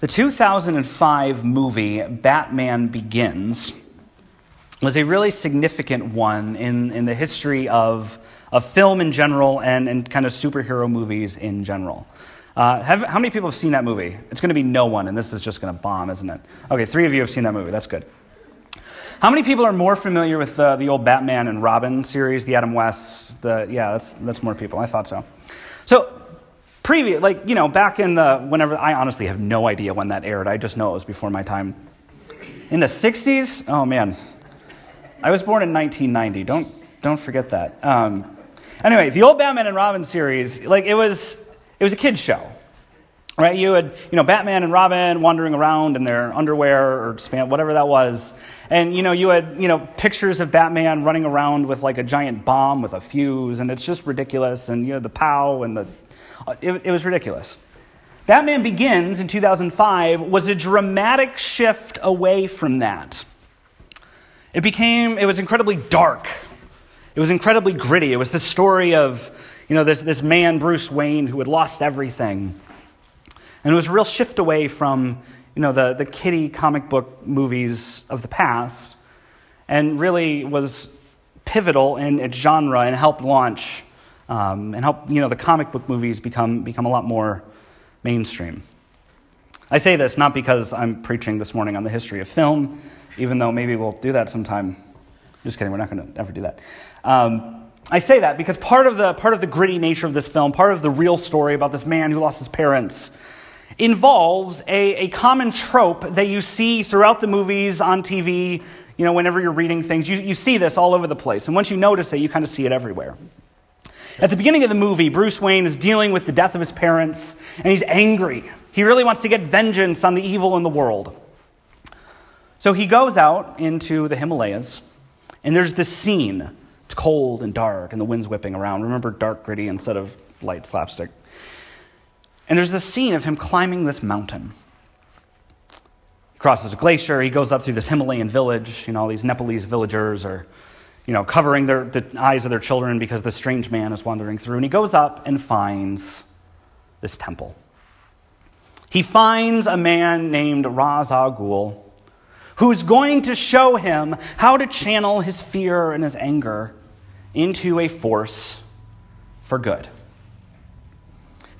The 2005 movie Batman Begins was a really significant one in, in the history of, of film in general and, and kind of superhero movies in general. Uh, have, how many people have seen that movie? It's going to be no one, and this is just going to bomb, isn't it? Okay, three of you have seen that movie. That's good. How many people are more familiar with uh, the old Batman and Robin series, the Adam West? The, yeah, that's, that's more people. I thought so. So, previous, like, you know, back in the, whenever, I honestly have no idea when that aired. I just know it was before my time. In the 60s? Oh, man. I was born in 1990. Don't, don't forget that. Um, anyway, the old Batman and Robin series, like, it was, it was a kid's show. Right? You had, you know, Batman and Robin wandering around in their underwear or span, whatever that was. And, you know, you had, you know, pictures of Batman running around with like a giant bomb with a fuse, and it's just ridiculous. And you had the pow and the, Uh, it, it was ridiculous. Batman Begins in 2005 was a dramatic shift away from that. It became, it was incredibly dark. It was incredibly gritty. It was the story of, you know, this, this man, Bruce Wayne, who had lost everything and it was a real shift away from you know, the, the kiddie comic book movies of the past and really was pivotal in its genre and helped launch um, and help you know, the comic book movies become, become a lot more mainstream. I say this not because I'm preaching this morning on the history of film, even though maybe we'll do that sometime. Just kidding, we're not going to ever do that. Um, I say that because part of, the, part of the gritty nature of this film, part of the real story about this man who lost his parents, involves a, a common trope that you see throughout the movies, on TV, you know, whenever you're reading things. You, you see this all over the place. And once you notice it, you kind of see it everywhere. At the beginning of the movie, Bruce Wayne is dealing with the death of his parents, and he's angry. He really wants to get vengeance on the evil in the world. So he goes out into the Himalayas, and there's this scene. It's cold and dark, and the wind's whipping around. Remember dark, gritty instead of light slapstick. And there's this scene of him climbing this mountain. He crosses a glacier, he goes up through this Himalayan village. You know, all these Nepalese villagers are, you know, covering their, the eyes of their children because the strange man is wandering through. And he goes up and finds this temple. He finds a man named Ghul who's going to show him how to channel his fear and his anger into a force for good.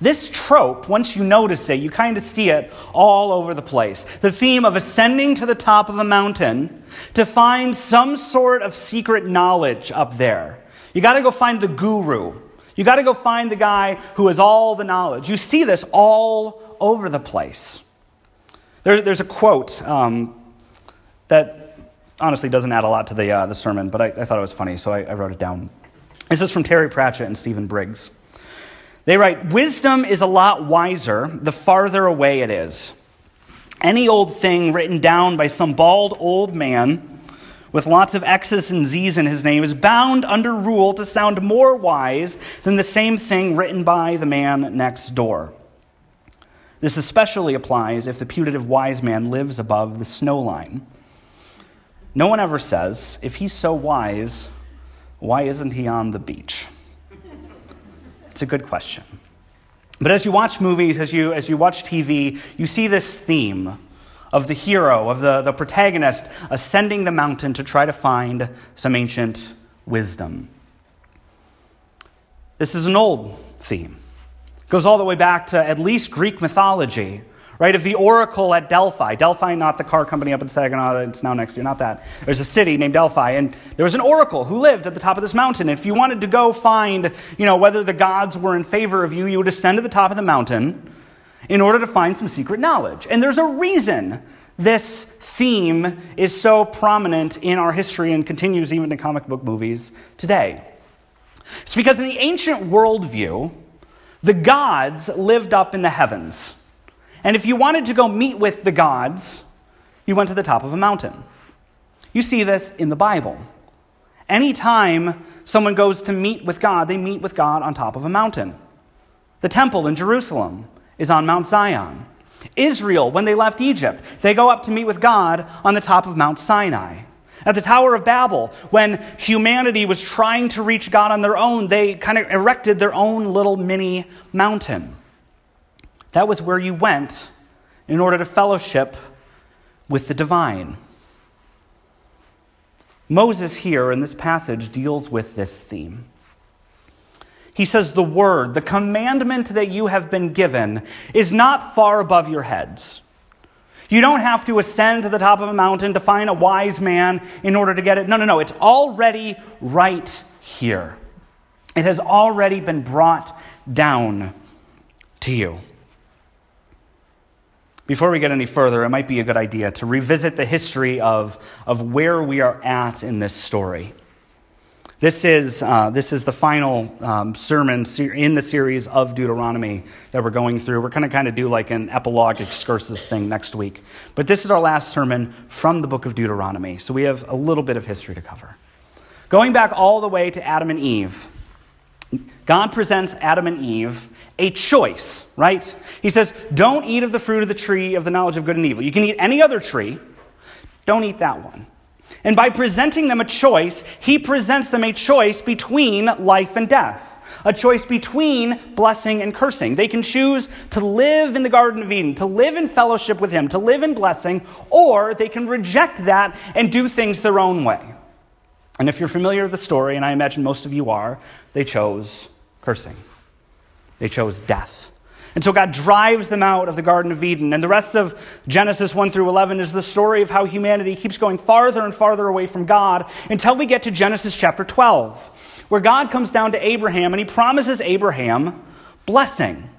This trope, once you notice it, you kind of see it all over the place. The theme of ascending to the top of a mountain to find some sort of secret knowledge up there. You got to go find the guru. You got to go find the guy who has all the knowledge. You see this all over the place. There, there's a quote um, that honestly doesn't add a lot to the, uh, the sermon, but I, I, thought it was funny, so I, I wrote it down. This is from Terry Pratchett and Stephen Briggs. They write Wisdom is a lot wiser the farther away it is. Any old thing written down by some bald old man with lots of X's and Z's in his name is bound under rule to sound more wise than the same thing written by the man next door. This especially applies if the putative wise man lives above the snow line. No one ever says, if he's so wise, why isn't he on the beach? It's a good question. But as you watch movies, as you, as you watch TV, you see this theme of the hero, of the, the protagonist ascending the mountain to try to find some ancient wisdom. This is an old theme. It goes all the way back to at least Greek mythology, right? Of the oracle at Delphi. Delphi, not the car company up in Saginaw, it's now Nexteer, not that. There's a city named Delphi, and there was an oracle who lived at the top of this mountain. And if you wanted to go find, you know, whether the gods were in favor of you, you would ascend to the top of the mountain in order to find some secret knowledge. And there's a reason this theme is so prominent in our history and continues even in comic book movies today. It's because in the ancient worldview, the gods lived up in the heavens. And if you wanted to go meet with the gods, you went to the top of a mountain. You see this in the Bible. Anytime someone goes to meet with God, they meet with God on top of a mountain. The temple in Jerusalem is on Mount Zion. Israel, when they left Egypt, they go up to meet with God on the top of Mount Sinai. At the Tower of Babel, when humanity was trying to reach God on their own, they kind of erected their own little mini mountain. That was where you went in order to fellowship with the divine. Moses, here in this passage, deals with this theme. He says, The word, the commandment that you have been given, is not far above your heads. You don't have to ascend to the top of a mountain to find a wise man in order to get it. No, no, no. It's already right here. It has already been brought down to you. Before we get any further, it might be a good idea to revisit the history of, of where we are at in this story. This is, uh, this is the final um, sermon in the series of Deuteronomy that we're going through. We're going to kind of do like an epilogue excursus thing next week. But this is our last sermon from the book of Deuteronomy. So we have a little bit of history to cover. Going back all the way to Adam and Eve, God presents Adam and Eve a choice, right? He says, Don't eat of the fruit of the tree of the knowledge of good and evil. You can eat any other tree, don't eat that one. And by presenting them a choice, he presents them a choice between life and death, a choice between blessing and cursing. They can choose to live in the Garden of Eden, to live in fellowship with him, to live in blessing, or they can reject that and do things their own way. And if you're familiar with the story, and I imagine most of you are, they chose cursing. They chose death. And so God drives them out of the Garden of Eden. And the rest of Genesis 1 through 11 is the story of how humanity keeps going farther and farther away from God until we get to Genesis chapter 12, where God comes down to Abraham and he promises Abraham blessing.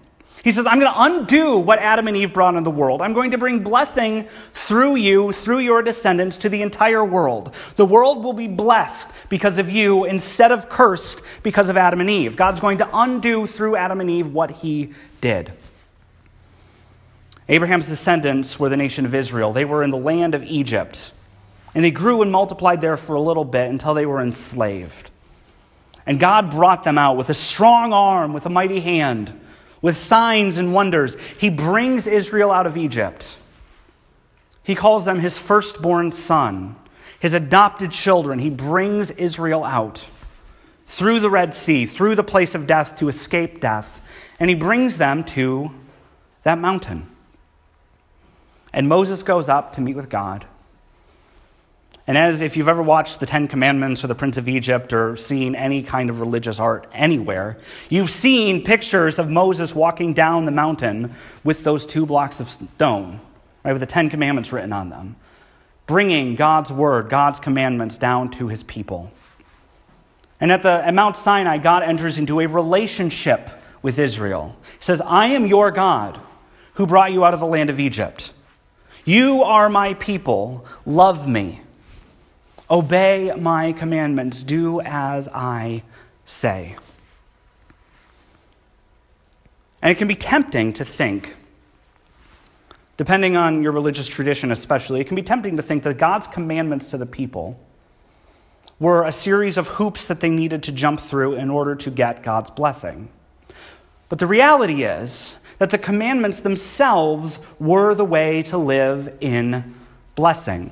He says, I'm going to undo what Adam and Eve brought into the world. I'm going to bring blessing through you, through your descendants, to the entire world. The world will be blessed because of you instead of cursed because of Adam and Eve. God's going to undo through Adam and Eve what he did. Abraham's descendants were the nation of Israel. They were in the land of Egypt. And they grew and multiplied there for a little bit until they were enslaved. And God brought them out with a strong arm, with a mighty hand with signs and wonders. He brings Israel out of Egypt. He calls them his firstborn son, his adopted children. He brings Israel out through the Red Sea, through the place of death to escape death, and he brings them to that mountain. And Moses goes up to meet with God. And as if you've ever watched the Ten Commandments or the Prince of Egypt or seen any kind of religious art anywhere, you've seen pictures of Moses walking down the mountain with those two blocks of stone, right, with the Ten Commandments written on them, bringing God's word, God's commandments down to his people. And at, the, at Mount Sinai, God enters into a relationship with Israel. He says, I am your God who brought you out of the land of Egypt. You are my people. Love me. Obey my commandments. Do as I say. And it can be tempting to think, depending on your religious tradition especially, it can be tempting to think that God's commandments to the people were a series of hoops that they needed to jump through in order to get God's blessing. But the reality is that the commandments themselves were the way to live in blessing.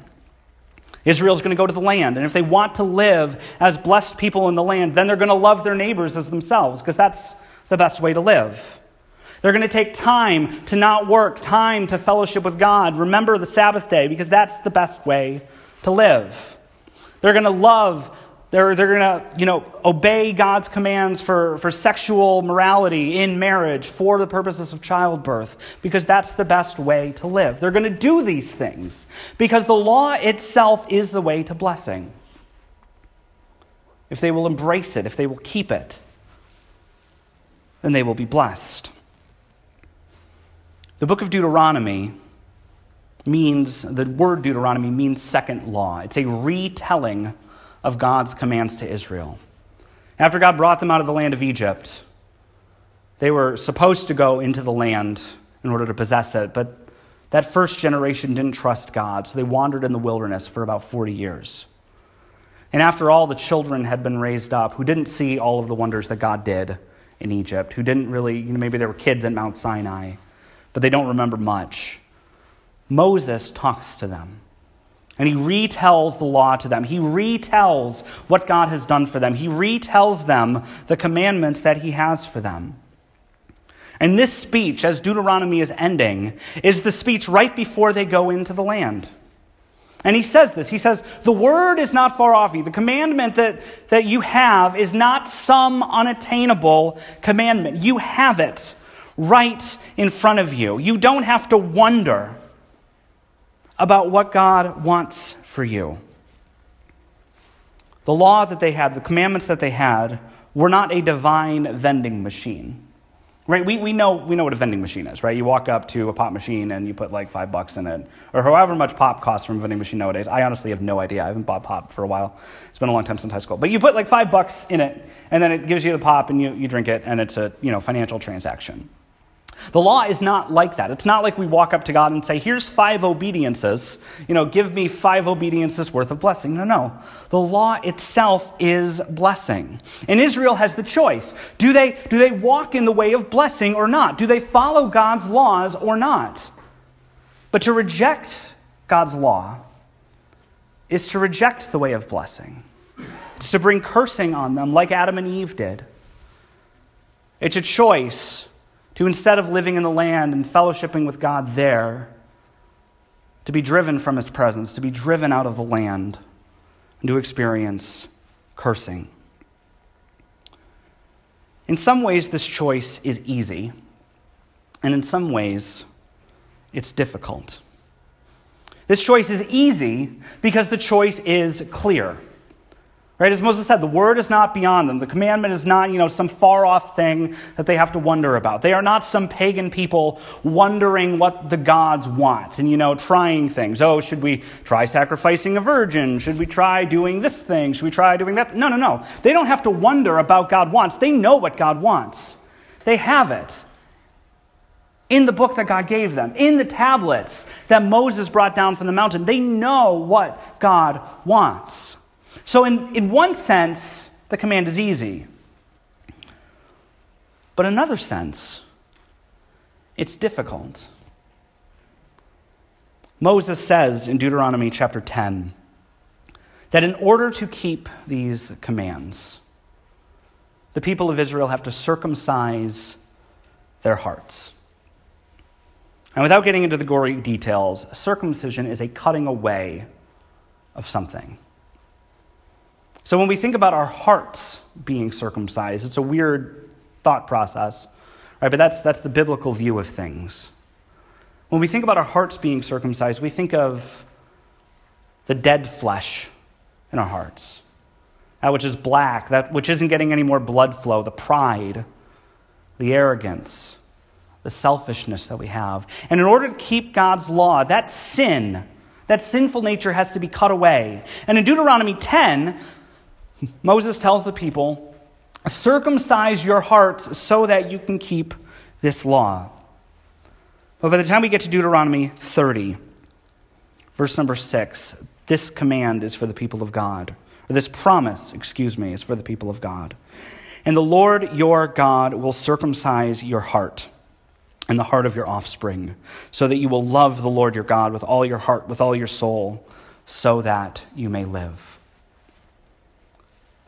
Israel's going to go to the land, and if they want to live as blessed people in the land, then they're going to love their neighbors as themselves, because that's the best way to live. They're going to take time to not work, time to fellowship with God, remember the Sabbath day, because that's the best way to live. They're going to love they're, they're going to, you know, obey God's commands for, for sexual morality in marriage for the purposes of childbirth because that's the best way to live. They're going to do these things because the law itself is the way to blessing. If they will embrace it, if they will keep it, then they will be blessed. The book of Deuteronomy means, the word Deuteronomy means second law. It's a retelling of God's commands to Israel. After God brought them out of the land of Egypt, they were supposed to go into the land in order to possess it, but that first generation didn't trust God, so they wandered in the wilderness for about 40 years. And after all the children had been raised up, who didn't see all of the wonders that God did in Egypt, who didn't really, you know, maybe they were kids at Mount Sinai, but they don't remember much, Moses talks to them. And he retells the law to them. He retells what God has done for them. He retells them the commandments that he has for them. And this speech, as Deuteronomy is ending, is the speech right before they go into the land. And he says this. He says, The word is not far off you. The commandment that, that you have is not some unattainable commandment. You have it right in front of you. You don't have to wonder about what God wants for you. The law that they had, the commandments that they had, were not a divine vending machine. Right? We, we, know, we know what a vending machine is, right? You walk up to a pop machine and you put like five bucks in it, or however much pop costs from a vending machine nowadays. I honestly have no idea. I haven't bought pop for a while. It's been a long time since high school. But you put like five bucks in it, and then it gives you the pop and you, you drink it, and it's a you know, financial transaction. The law is not like that. It's not like we walk up to God and say, here's five obediences. You know, give me five obediences worth of blessing. No, no. The law itself is blessing. And Israel has the choice. Do they, do they walk in the way of blessing or not? Do they follow God's laws or not? But to reject God's law is to reject the way of blessing. It's to bring cursing on them like Adam and Eve did. It's a choice to instead of living in the land and fellowshipping with God there, to be driven from his presence, to be driven out of the land, and to experience cursing. In some ways, this choice is easy, and in some ways, it's difficult. This choice is easy because the choice is clear. Right? As Moses said, the word is not beyond them. The commandment is not, you know, some far off thing that they have to wonder about. They are not some pagan people wondering what the gods want and, you know, trying things. Oh, should we try sacrificing a virgin? Should we try doing this thing? Should we try doing that? No, no, no. They don't have to wonder about God wants. They know what God wants. They have it in the book that God gave them, in the tablets that Moses brought down from the mountain. They know what God wants. So, in, in one sense, the command is easy. But in another sense, it's difficult. Moses says in Deuteronomy chapter 10 that in order to keep these commands, the people of Israel have to circumcise their hearts. And without getting into the gory details, circumcision is a cutting away of something. So when we think about our hearts being circumcised, it's a weird thought process, right? But that's, that's the biblical view of things. When we think about our hearts being circumcised, we think of the dead flesh in our hearts, that which is black, that which isn't getting any more blood flow, the pride, the arrogance, the selfishness that we have. And in order to keep God's law, that sin, that sinful nature has to be cut away. And in Deuteronomy 10, Moses tells the people, circumcise your hearts so that you can keep this law. But by the time we get to Deuteronomy 30, verse number 6, this command is for the people of God. Or this promise, excuse me, is for the people of God. And the Lord your God will circumcise your heart and the heart of your offspring, so that you will love the Lord your God with all your heart, with all your soul, so that you may live.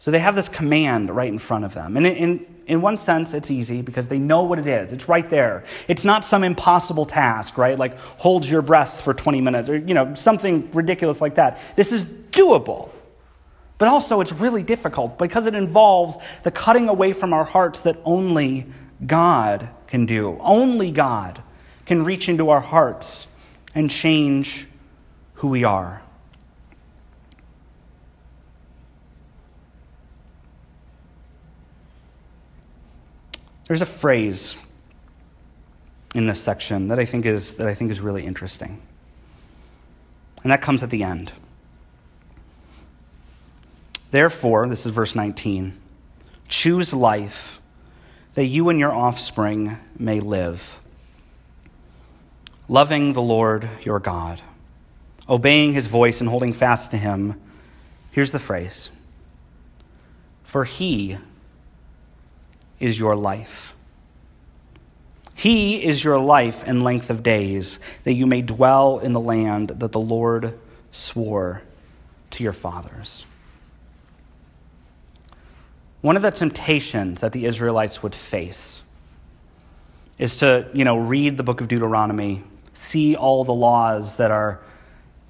So they have this command right in front of them. And in, in one sense, it's easy because they know what it is. It's right there. It's not some impossible task, right? Like hold your breath for 20 minutes or, you know, something ridiculous like that. This is doable. But also, it's really difficult because it involves the cutting away from our hearts that only God can do. Only God can reach into our hearts and change who we are. There's a phrase in this section that I think is, that I think is really interesting. And that comes at the end. Therefore, this is verse 19 choose life that you and your offspring may live, loving the Lord your God, obeying his voice and holding fast to him. Here's the phrase For he is your life. He is your life and length of days, that you may dwell in the land that the Lord swore to your fathers. One of the temptations that the Israelites would face is to, you know, read the book of Deuteronomy, see all the laws that are,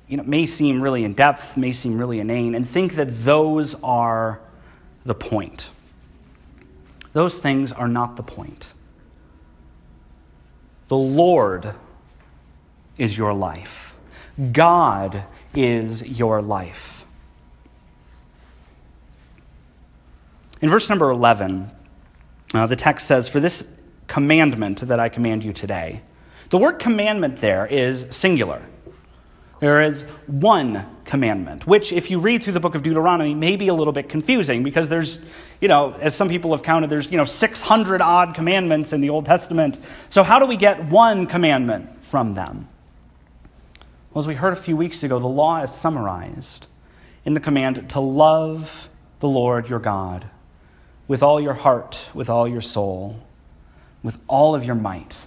you know, may seem really in depth, may seem really inane, and think that those are the point. Those things are not the point. The Lord is your life. God is your life. In verse number 11, uh, the text says, For this commandment that I command you today. The word commandment there is singular. There is one commandment, which, if you read through the book of Deuteronomy, may be a little bit confusing because there's, you know, as some people have counted, there's, you know, 600 odd commandments in the Old Testament. So, how do we get one commandment from them? Well, as we heard a few weeks ago, the law is summarized in the command to love the Lord your God with all your heart, with all your soul, with all of your might.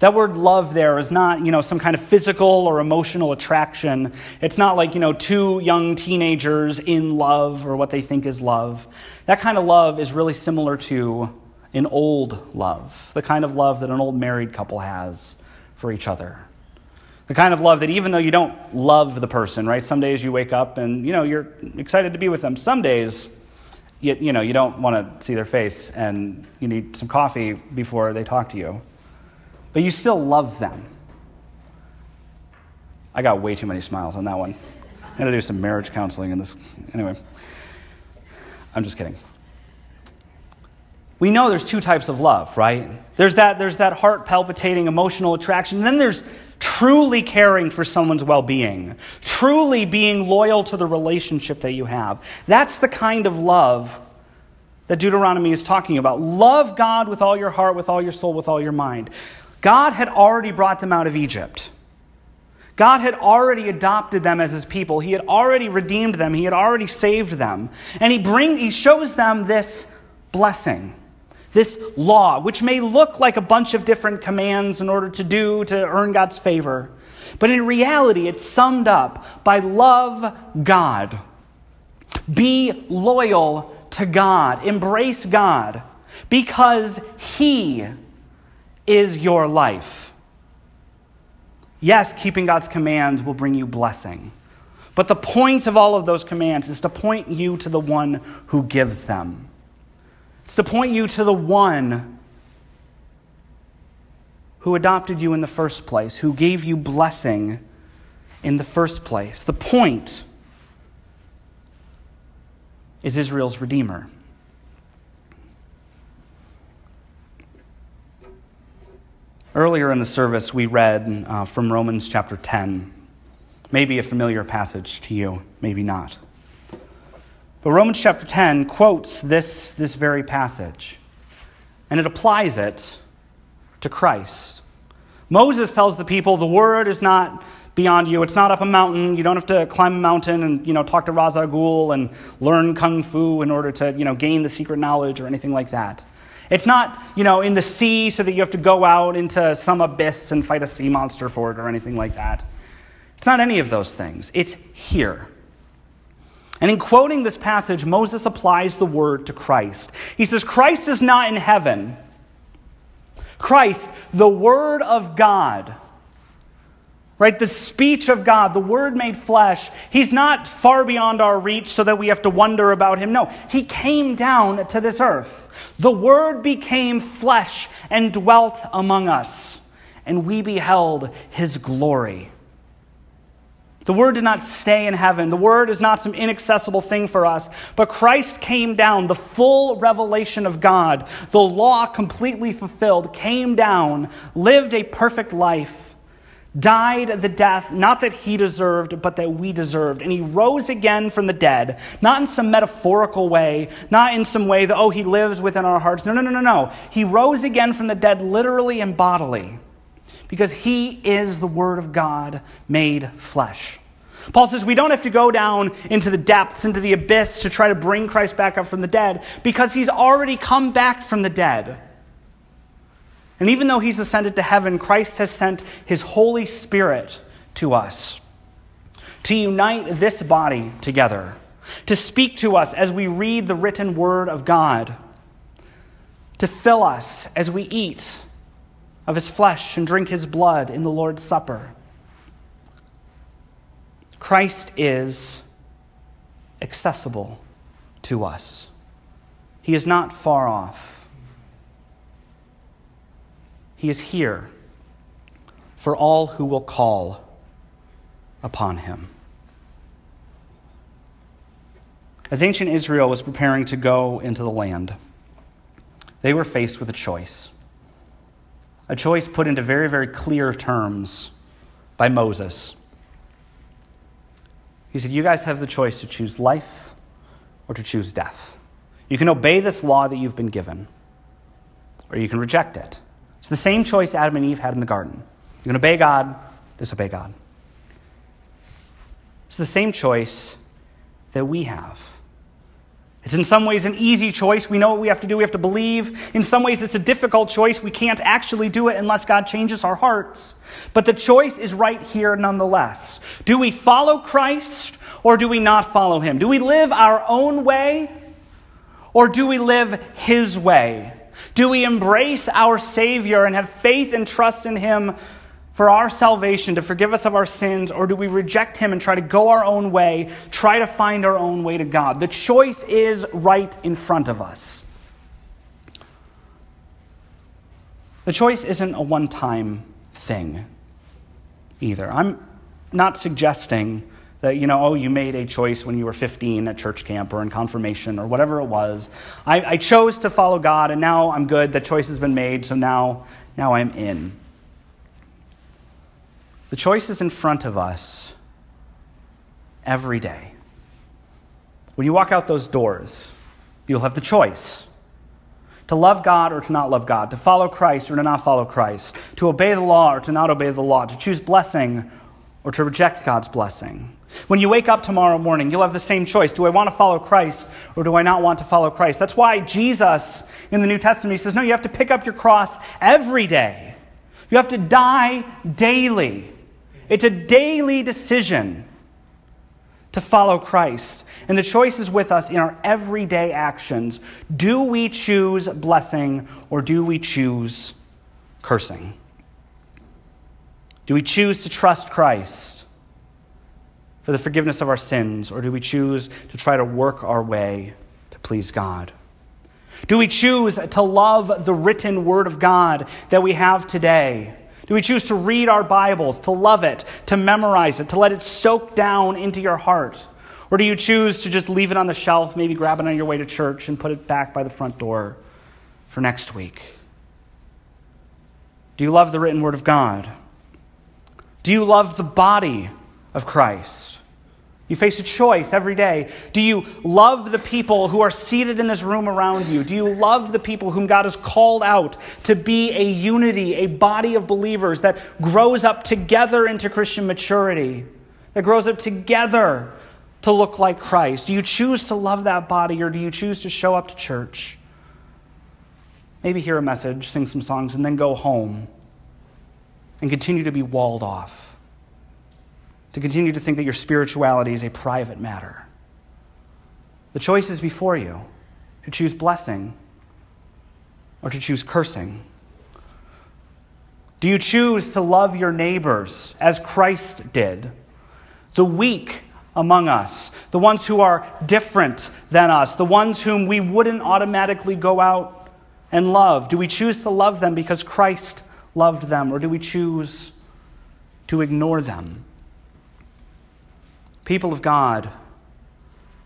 That word love there is not, you know, some kind of physical or emotional attraction. It's not like, you know, two young teenagers in love or what they think is love. That kind of love is really similar to an old love, the kind of love that an old married couple has for each other. The kind of love that even though you don't love the person, right? Some days you wake up and, you know, you're excited to be with them. Some days you, you know, you don't want to see their face and you need some coffee before they talk to you. But you still love them. I got way too many smiles on that one. I'm going to do some marriage counseling in this. Anyway, I'm just kidding. We know there's two types of love, right? There's that, there's that heart palpitating emotional attraction. And then there's truly caring for someone's well being, truly being loyal to the relationship that you have. That's the kind of love that Deuteronomy is talking about. Love God with all your heart, with all your soul, with all your mind. God had already brought them out of Egypt. God had already adopted them as his people. He had already redeemed them. He had already saved them. And he, bring, he shows them this blessing this law, which may look like a bunch of different commands in order to do to earn God's favor. But in reality, it's summed up by love God, be loyal to God, embrace God, because He is your life. Yes, keeping God's commands will bring you blessing. But the point of all of those commands is to point you to the one who gives them. It's to point you to the one who adopted you in the first place, who gave you blessing in the first place. The point is Israel's Redeemer. Earlier in the service, we read uh, from Romans chapter 10. Maybe a familiar passage to you, maybe not. But Romans chapter 10 quotes this, this very passage, and it applies it to Christ. Moses tells the people the word is not beyond you. It's not up a mountain. You don't have to climb a mountain and you know talk to Ra's al Ghul and learn kung fu in order to you know gain the secret knowledge or anything like that. It's not you know in the sea so that you have to go out into some abyss and fight a sea monster for it or anything like that. It's not any of those things. It's here. And in quoting this passage, Moses applies the word to Christ. He says, Christ is not in heaven. Christ, the Word of God, right? The speech of God, the Word made flesh, He's not far beyond our reach so that we have to wonder about Him. No, He came down to this earth. The Word became flesh and dwelt among us, and we beheld His glory. The Word did not stay in heaven. The Word is not some inaccessible thing for us, but Christ came down, the full revelation of God, the law completely fulfilled, came down, lived a perfect life, died the death, not that he deserved, but that we deserved. And he rose again from the dead, not in some metaphorical way, not in some way that, oh, he lives within our hearts. No, no, no, no, no. He rose again from the dead, literally and bodily because he is the Word of God made flesh. Paul says we don't have to go down into the depths, into the abyss to try to bring Christ back up from the dead because he's already come back from the dead. And even though he's ascended to heaven, Christ has sent his Holy Spirit to us to unite this body together, to speak to us as we read the written word of God, to fill us as we eat of his flesh and drink his blood in the Lord's Supper. Christ is accessible to us, he is not far off. He is here for all who will call upon him. As ancient Israel was preparing to go into the land, they were faced with a choice. A choice put into very, very clear terms by Moses. He said, You guys have the choice to choose life or to choose death. You can obey this law that you've been given, or you can reject it. It's the same choice Adam and Eve had in the garden. You're going to obey God, disobey God. It's the same choice that we have. It's in some ways an easy choice. We know what we have to do. We have to believe. In some ways, it's a difficult choice. We can't actually do it unless God changes our hearts. But the choice is right here nonetheless. Do we follow Christ or do we not follow him? Do we live our own way or do we live his way? Do we embrace our Savior and have faith and trust in him for our salvation, to forgive us of our sins, or do we reject Him and try to go our own way, try to find our own way to God? The choice is right in front of us. The choice isn't a one time thing either. I'm not suggesting that, you know, oh, you made a choice when you were 15 at church camp or in confirmation or whatever it was. I, I chose to follow God and now I'm good. The choice has been made, so now, now I'm in. The choice is in front of us every day. When you walk out those doors, you'll have the choice to love God or to not love God, to follow Christ or to not follow Christ, to obey the law or to not obey the law, to choose blessing or to reject God's blessing. When you wake up tomorrow morning, you'll have the same choice. Do I want to follow Christ or do I not want to follow Christ? That's why Jesus in the New Testament he says, No, you have to pick up your cross every day. You have to die daily. It's a daily decision to follow Christ. And the choice is with us in our everyday actions. Do we choose blessing or do we choose cursing? Do we choose to trust Christ for the forgiveness of our sins or do we choose to try to work our way to please God? Do we choose to love the written word of God that we have today? Do we choose to read our Bibles, to love it, to memorize it, to let it soak down into your heart? Or do you choose to just leave it on the shelf, maybe grab it on your way to church and put it back by the front door for next week? Do you love the written word of God? Do you love the body of Christ? You face a choice every day. Do you love the people who are seated in this room around you? Do you love the people whom God has called out to be a unity, a body of believers that grows up together into Christian maturity, that grows up together to look like Christ? Do you choose to love that body or do you choose to show up to church? Maybe hear a message, sing some songs, and then go home and continue to be walled off to continue to think that your spirituality is a private matter. The choice is before you to choose blessing or to choose cursing. Do you choose to love your neighbors as Christ did? The weak among us, the ones who are different than us, the ones whom we wouldn't automatically go out and love. Do we choose to love them because Christ loved them, or do we choose to ignore them? People of God,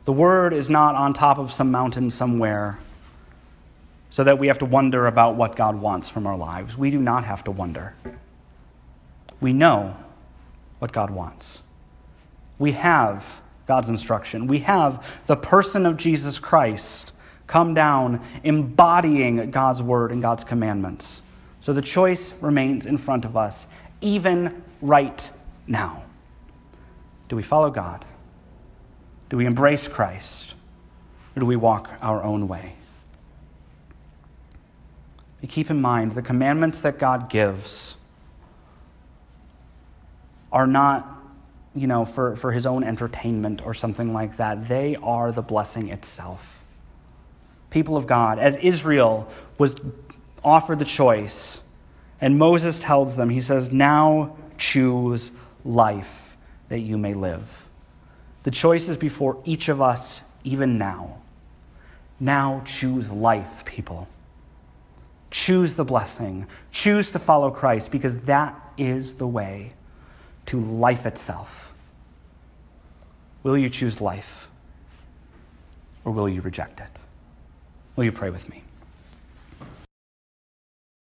the Word is not on top of some mountain somewhere so that we have to wonder about what God wants from our lives. We do not have to wonder. We know what God wants. We have God's instruction. We have the person of Jesus Christ come down embodying God's word and God's commandments. So the choice remains in front of us, even right now. Do we follow God? Do we embrace Christ? Or do we walk our own way? You keep in mind the commandments that God gives are not, you know, for, for his own entertainment or something like that. They are the blessing itself. People of God, as Israel was offered the choice, And Moses tells them, he says, Now choose life that you may live. The choice is before each of us, even now. Now choose life, people. Choose the blessing. Choose to follow Christ because that is the way to life itself. Will you choose life or will you reject it? Will you pray with me?